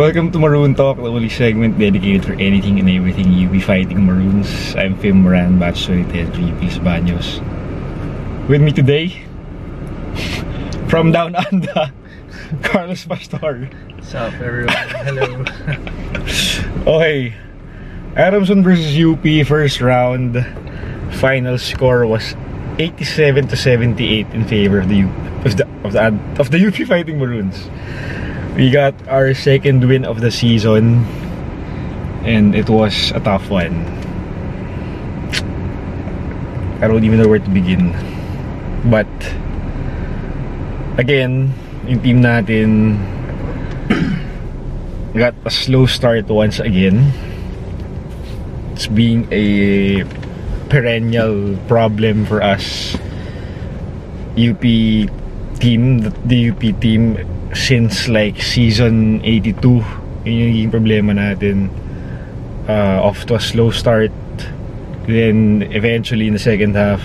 Welcome to Maroon Talk, the only segment dedicated for anything and everything UP Fighting Maroons. I'm Fim Moran, batch solitaire to UP Baños. With me today, from down under, Carlos Pastor. What's up, everyone? Hello. Okay, Adamson versus UP first round. Final score was 87 to 78 in favor of the UP, of the of the, of the UP Fighting Maroons. We got our second win of the season, and it was a tough one. I don't even know where to begin. But again, yung team natin got a slow start once again. It's being a perennial problem for us. UP team, the UP team since like season 82. Yun yung naging problema natin. Uh, off to a slow start. Then eventually in the second half,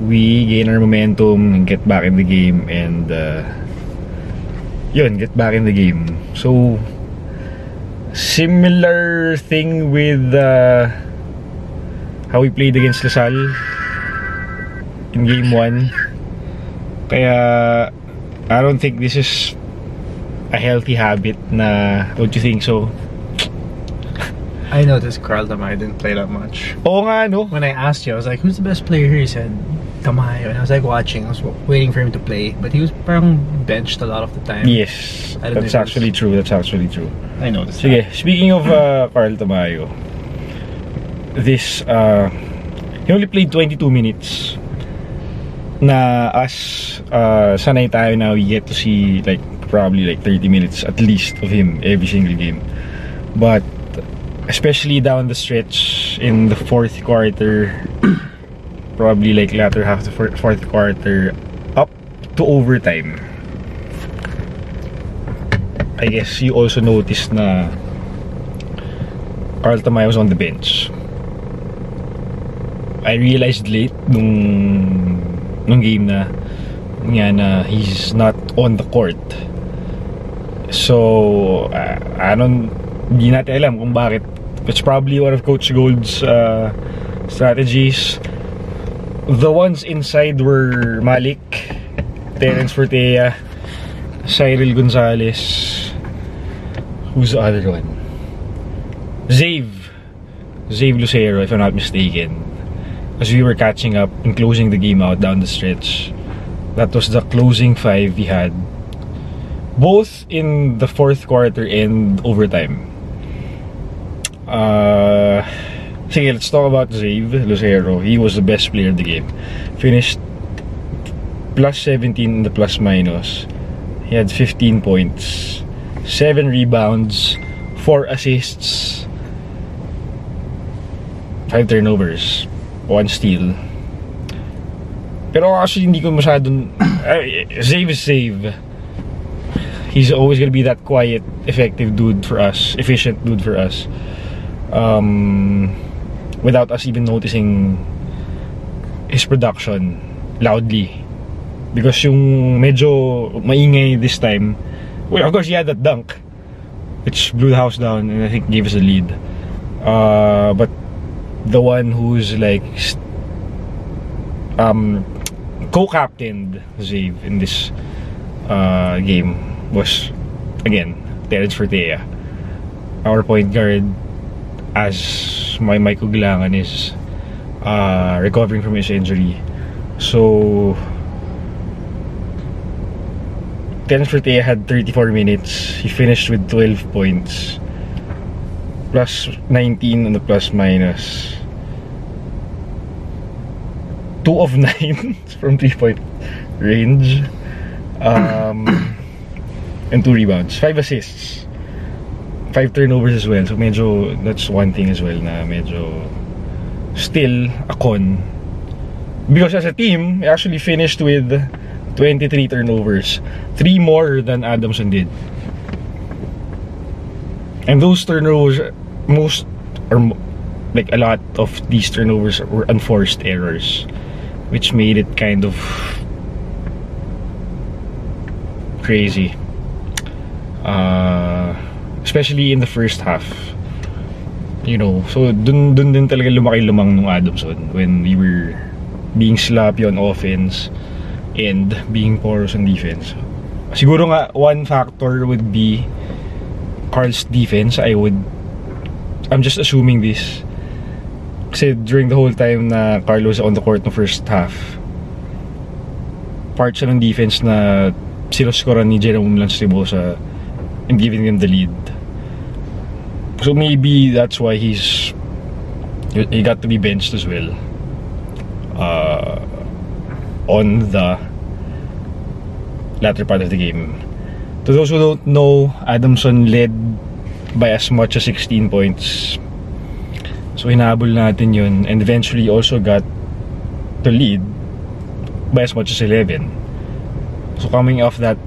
we gain our momentum and get back in the game and uh, yun, get back in the game. So, similar thing with uh, how we played against Lasal in game 1. Kaya, I don't think this is a healthy habit na, don't you think so? I noticed Carl Tamayo didn't play that much. Oh nga, no? When I asked you, I was like, who's the best player here? He said, Tamayo. And I was like watching, I was waiting for him to play. But he was parang benched a lot of the time. Yes, that's actually true. That's actually true. I noticed Sige, speaking of uh, Carl Tamayo, this, uh, he only played 22 minutes. Na us, uh, sanay tayo na we get to see like probably like 30 minutes at least of him every single game. But especially down the stretch in the fourth quarter, probably like latter half of the fourth quarter, up to overtime. I guess you also noticed na Carl Tamayo was on the bench. I realized late nung nung game na nga na he's not on the court. So, uh, don't hindi natin alam kung bakit. It's probably one of Coach Gold's uh, strategies. The ones inside were Malik, Terence Fortea, Cyril Gonzalez. Who's the other one? Zave. Zave Lucero, if I'm not mistaken. As we were catching up and closing the game out down the stretch. That was the closing five we had. Both in the fourth quarter and overtime. Uh, sige, let's talk about Zave Lucero. He was the best player of the game. Finished plus 17 in the plus minus. He had 15 points, 7 rebounds, 4 assists, 5 turnovers, 1 steal. Pero actually hindi ko masyadong Zave is Zave. He's always gonna be that quiet, effective dude for us, efficient dude for us. Um, without us even noticing his production loudly. Because yung medyo maingay this time, well, of course, he had that dunk, which blew the house down and I think gave us a lead. Uh, but the one who's like um, co-captained Zave in this uh, game was again Terence Fortea. Our point guard, as my my Cagulangan is uh, recovering from his injury. So Terence Fortea had 34 minutes. He finished with 12 points. Plus 19 on the plus minus. 2 of 9 from 3 point range. Um, and 2 rebounds. 5 assists. 5 turnovers as well. So medyo, that's one thing as well na medyo still a con. Because as a team, we actually finished with 23 turnovers. 3 more than Adamson did. And those turnovers, most, or like a lot of these turnovers were unforced errors. Which made it kind of crazy. Uh, especially in the first half. You know, so dun dun din talaga lumaki lumang nung Adamson when we were being sloppy on offense and being porous on defense. Siguro nga one factor would be Carl's defense. I would I'm just assuming this. Kasi during the whole time na Carl was on the court no first half, part siya ng defense na sinuskoran ni Jerome Lanstribosa and giving them the lead. So maybe that's why he's he got to be benched as well. Uh, on the latter part of the game. To those who don't know, Adamson led by as much as 16 points. So hinabol natin yun and eventually also got the lead by as much as 11. So coming off that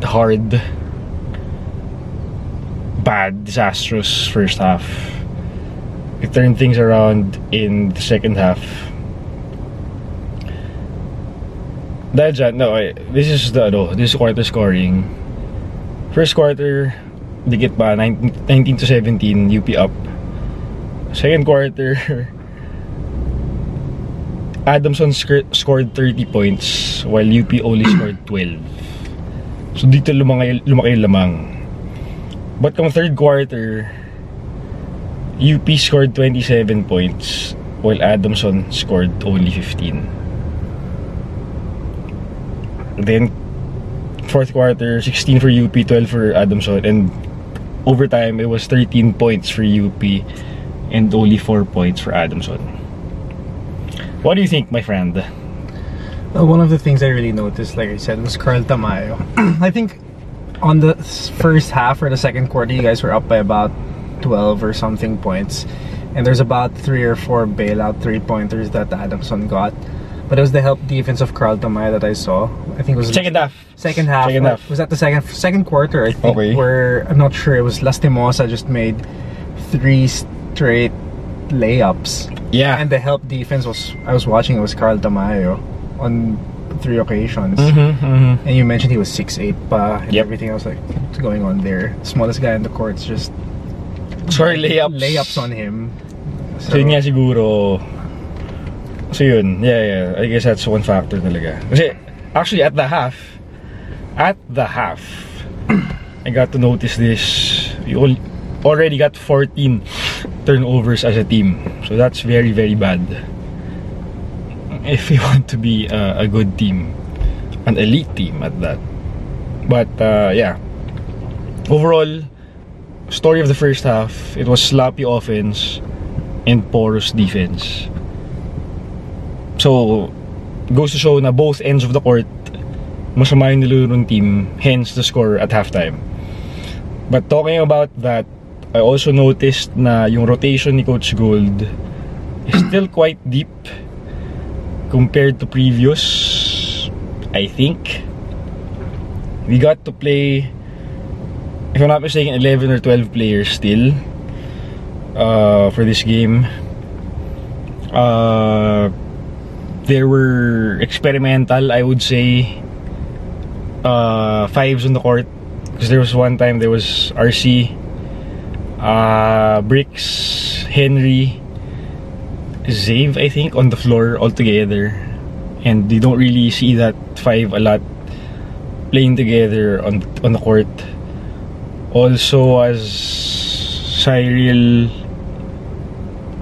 hard, bad, disastrous first half, it turned things around in the second half. Dahil dyan, no, eh, this is the, ano, this is quarter scoring. First quarter, dikit pa, 19, 19 to 17, UP up. Second quarter, Adamson sc- scored 30 points while UP only scored 12. So dito lumaki, lumaki lamang. But come third quarter, UP scored 27 points while Adamson scored only 15. Then fourth quarter, 16 for UP, 12 for Adamson and overtime it was 13 points for UP and only 4 points for Adamson. What do you think, my friend? Uh, one of the things I really noticed, like I said, was Carl Tamayo. I think on the first half or the second quarter, you guys were up by about 12 or something points. And there's about three or four bailout three pointers that Adamson got. But it was the help defense of Carl Tamayo that I saw. I think it was Second half. Second half. Second half. Was that the second second quarter? I think. Okay. Where I'm not sure. It was Lastimosa just made three straight layups, Yeah. and the help defense was I was watching. It was Carl Tamayo on three occasions. Mhm, mhm. And you mentioned he was six eight pa and Yep. everything. I was like, what's going on there? Smallest guy in the court's just Sorry, layups. layups on him. So, yun nga siguro. So yun, yeah, yeah. I guess that's one factor talaga. Kasi, actually, at the half, at the half, I got to notice this. You already got 14 turnovers as a team. So that's very, very bad. If you want to be a, a good team, an elite team at that. But, uh, yeah. Overall, story of the first half, it was sloppy offense and porous defense. So, goes to show na both ends of the court, masama yung nilaro ng team, hence the score at halftime. But talking about that, I also noticed na yung rotation ni Coach Gold is still quite deep compared to previous, I think. We got to play, if I'm not mistaken, 11 or 12 players still uh, for this game. Uh, there were experimental, I would say, uh, fives on the court. Because there was one time there was RC, uh, Bricks, Henry, Zave, I think, on the floor all together. And you don't really see that five a lot playing together on on the court. Also as Cyril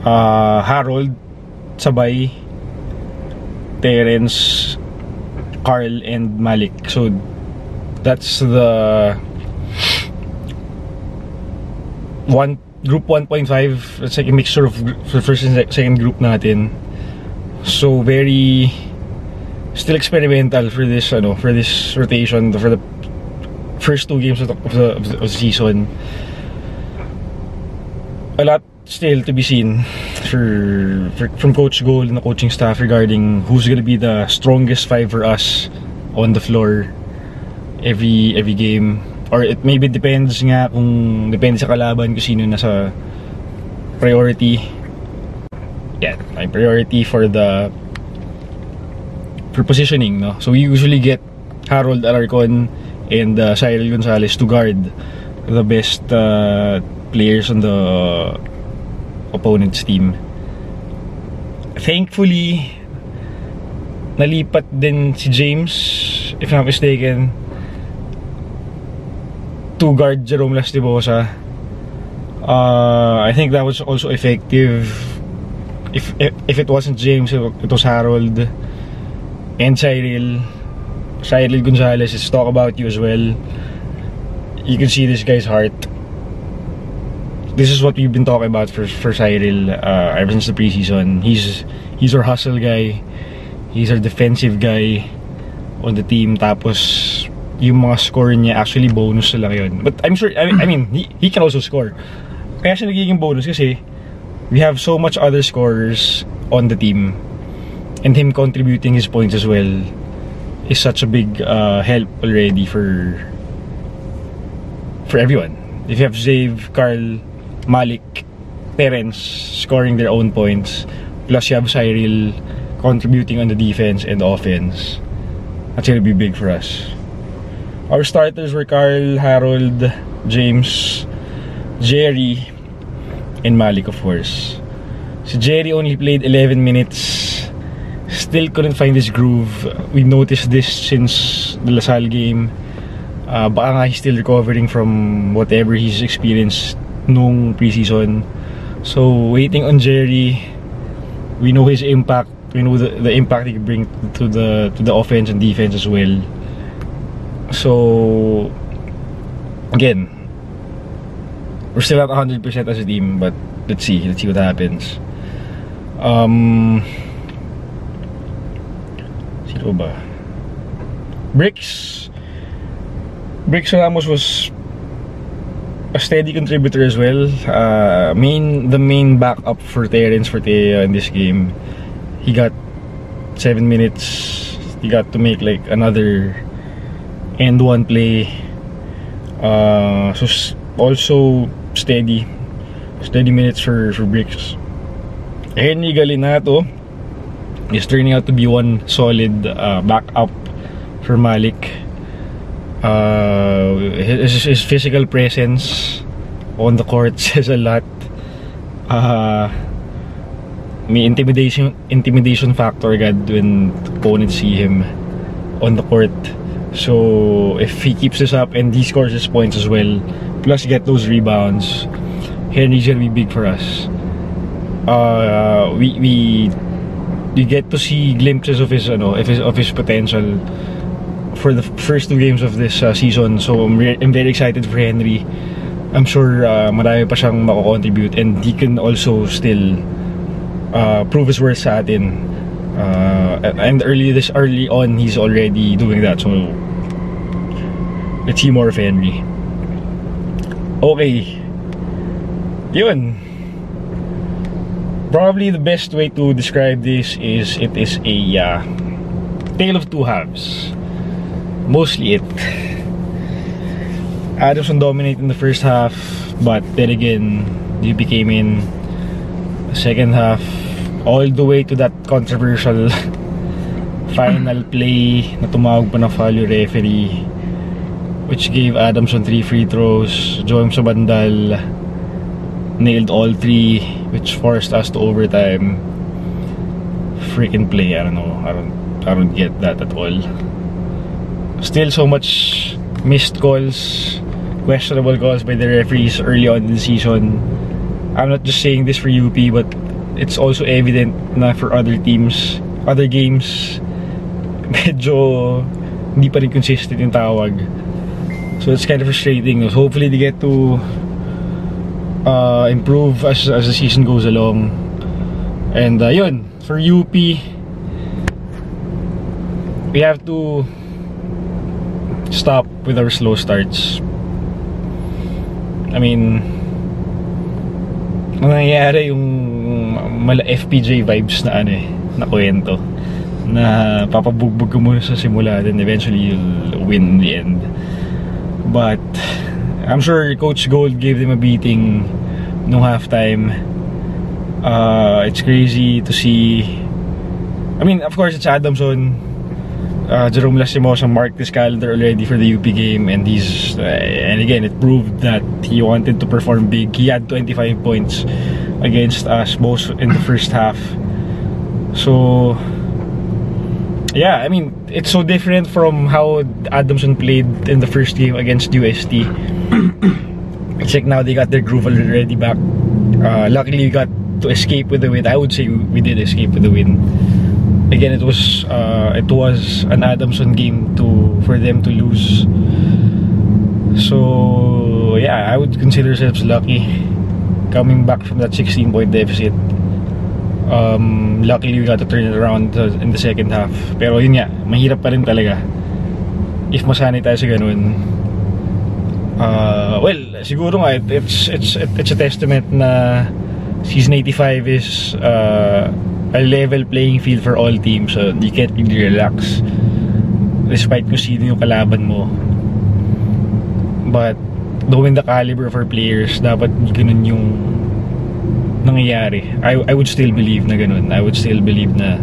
uh, Harold Sabay Terence Carl and Malik so that's the one group 1.5 it's like a mixture of for first and second group natin. So very still experimental for this ano for this rotation for the first two games of the, of the, of the, season. A lot still to be seen for, for from Coach Gold and the coaching staff regarding who's gonna be the strongest five for us on the floor every every game or it maybe depends nga kung depende sa kalaban kung sino nasa priority. Yeah my priority for the for positioning no? So we usually get Harold Alarcon and uh, Cyril Gonzalez to guard the best uh, players on the opponent's team. Thankfully, nalipat din si James, if not mistaken, to guard Jerome Lastimosa. Uh, I think that was also effective. If, if if it wasn't James, it was Harold and Cyril. Cyril Gonzalez, let's talk about you as well. You can see this guy's heart. This is what we've been talking about for for Cyril uh, ever since the preseason. He's he's our hustle guy. He's our defensive guy on the team. Tapos yung mga score niya actually bonus na lang yun. But I'm sure, I mean, I mean he, he can also score. Kaya siya nagiging bonus kasi we have so much other scorers on the team and him contributing his points as well is such a big uh, help already for for everyone. If you have Zave, Carl, Malik, Terence scoring their own points, plus you have Cyril contributing on the defense and offense, that's gonna be big for us. Our starters were Carl, Harold, James, Jerry, and Malik of course. So Jerry only played 11 minutes. Still couldn't find his groove. We noticed this since the La Salle game. Uh, baka nga he's still recovering from whatever he's experienced nung preseason. So waiting on Jerry. We know his impact. We know the, the impact he can bring to the to the offense and defense as well. So again, we're still not 100% as a team, but let's see. Let's see what happens. Um, sino ba? Bricks. Bricks Ramos was a steady contributor as well. Uh, main the main backup for Terence Fortea in this game. He got seven minutes. He got to make like another end one play. Uh, so also steady, steady minutes for for Bricks. Henry Galinato is turning out to be one solid uh, backup for Malik. Uh, his, his physical presence on the court says a lot. Uh, may intimidation intimidation factor agad when opponents see him on the court. So if he keeps this up and he scores his points as well, plus get those rebounds, Henry's gonna be big for us. Uh, we we we get to see glimpses of his ano, of his of his potential for the first two games of this uh, season. So I'm, I'm very excited for Henry. I'm sure uh, marami pa siyang mako-contribute and he can also still uh, prove his worth sa atin. Uh, and early this early on he's already doing that. So let's see more of Henry. Okay. Yun. Probably the best way to describe this is it is a uh, tale of two halves. Mostly it. Adamson dominated in the first half, but then again, DP came in second half all the way to that controversial final play na tumawag pa na foul referee which gave Adamson three free throws. Joem Sabandal nailed all three, which forced us to overtime. Freaking play, I don't know. I don't, I don't get that at all. Still, so much missed calls, questionable calls by the referees early on in the season. I'm not just saying this for UP, but it's also evident na for other teams, other games, medyo hindi pa rin consistent yung tawag. So it's kind of frustrating. So hopefully they get to uh, improve as, as the season goes along. And uh, yun, for UP, we have to stop with our slow starts. I mean, nangyayari yung mala FPJ vibes na ano eh, na kwento. Na papabugbog ka muna sa simula, then eventually you'll win in the end. But I'm sure Coach Gold gave them a beating no halftime. Uh, it's crazy to see. I mean, of course, it's Adamson. uh, Jerome Lastimosa marked his calendar already for the UP game and he's uh, and again it proved that he wanted to perform big he had 25 points against us both in the first half so yeah I mean it's so different from how Adamson played in the first game against UST it's like now they got their groove already back. Uh, luckily we got to escape with the win. I would say we did escape with the win. Again it was uh, it was an Adamson game to for them to lose. So yeah I would consider ourselves lucky coming back from that 16 point deficit um, luckily we got to turn it around in the second half. Pero yun nga mahirap pa rin talaga. If masanay tayo sa ganun uh, well siguro nga it, it's, it's, it's a testament na season 85 is uh, a level playing field for all teams. So you can't really relax despite kung sino yung kalaban mo. But knowing the caliber of our players dapat ganun yung nangyayari I, I would still believe na ganun. I would still believe na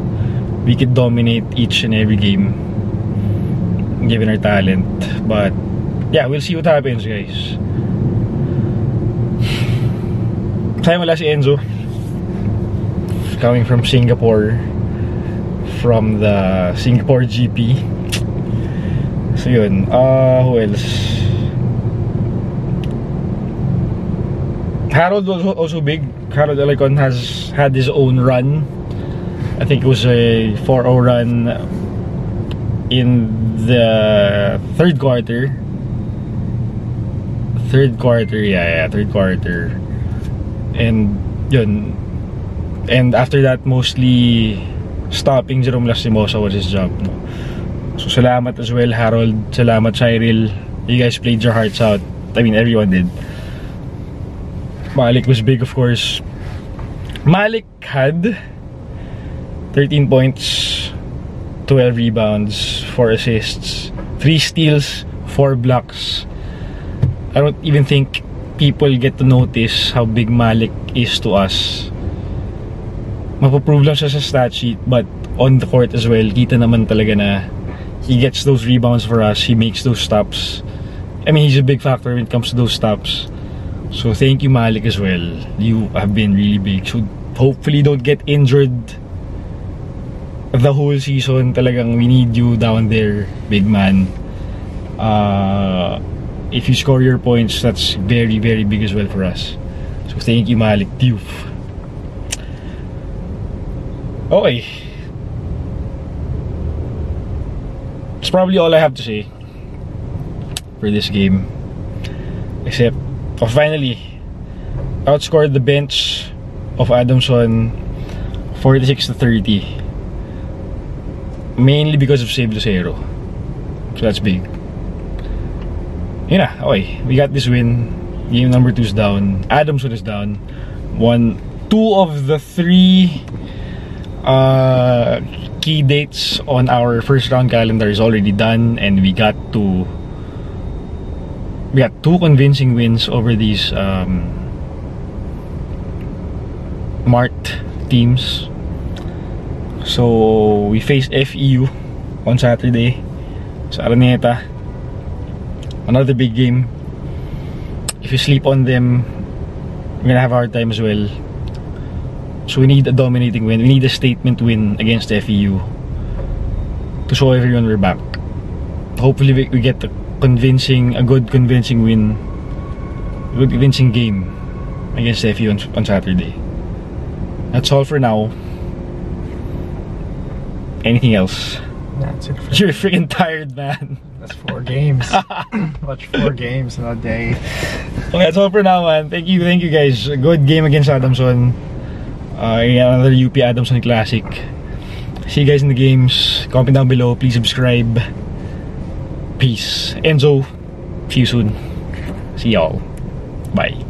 we could dominate each and every game given our talent. But yeah we'll see what happens guys. Sayang wala si Enzo. Coming from Singapore from the Singapore GP so yun. Uh, who else? Harold was also big Harold Alicon has had his own run. I think it was a 4-0 run in the third quarter. Third quarter yeah yeah third quarter. And yun. And after that mostly stopping Jerome Lastimosa was his job no? so salamat as well Harold. Salamat Cyril. You guys played your hearts out. I mean everyone did Malik was big of course. Malik had 13 points 12 rebounds 4 assists 3 steals 4 blocks. I don't even think people get to notice how big Malik is to us. Mapoprove lang siya sa stat sheet but on the court as well kita naman talaga na he gets those rebounds for us he makes those stops. I mean he's a big factor when it comes to those stops so thank you Malik as well. You have been really big. So hopefully don't get injured the whole season. Talagang we need you down there big man. Uh, if you score your points that's very very big as well for us. So thank you Malik Diouf. Okay. That's probably all I have to say for this game. Except, finally, outscored the bench of Adamson 46 to 30. Mainly because of Save Lucero. So that's big. Yun na, okay. We got this win. Game number 2 is down. Adamson is down. One, two of the three uh, key dates on our first round calendar is already done and we got to we got two convincing wins over these um, marked teams so we faced FEU on Saturday sa Araneta another big game if you sleep on them you're gonna have a hard time as well so we need a dominating win. We need a statement win against FEU to show everyone we're back. Hopefully we, we get a convincing, a good convincing win, good convincing game against FEU on, on Saturday. That's all for now. Anything else? That's it. For You're freaking tired, man. That's four games. Watch four games in a day. Okay, that's all for now, man. Thank you, thank you guys. A good game against Adamson. Uh, another UP Adamson Classic. See you guys in the games. Comment down below. Please subscribe. Peace. Enzo, see you soon. See y'all. Bye.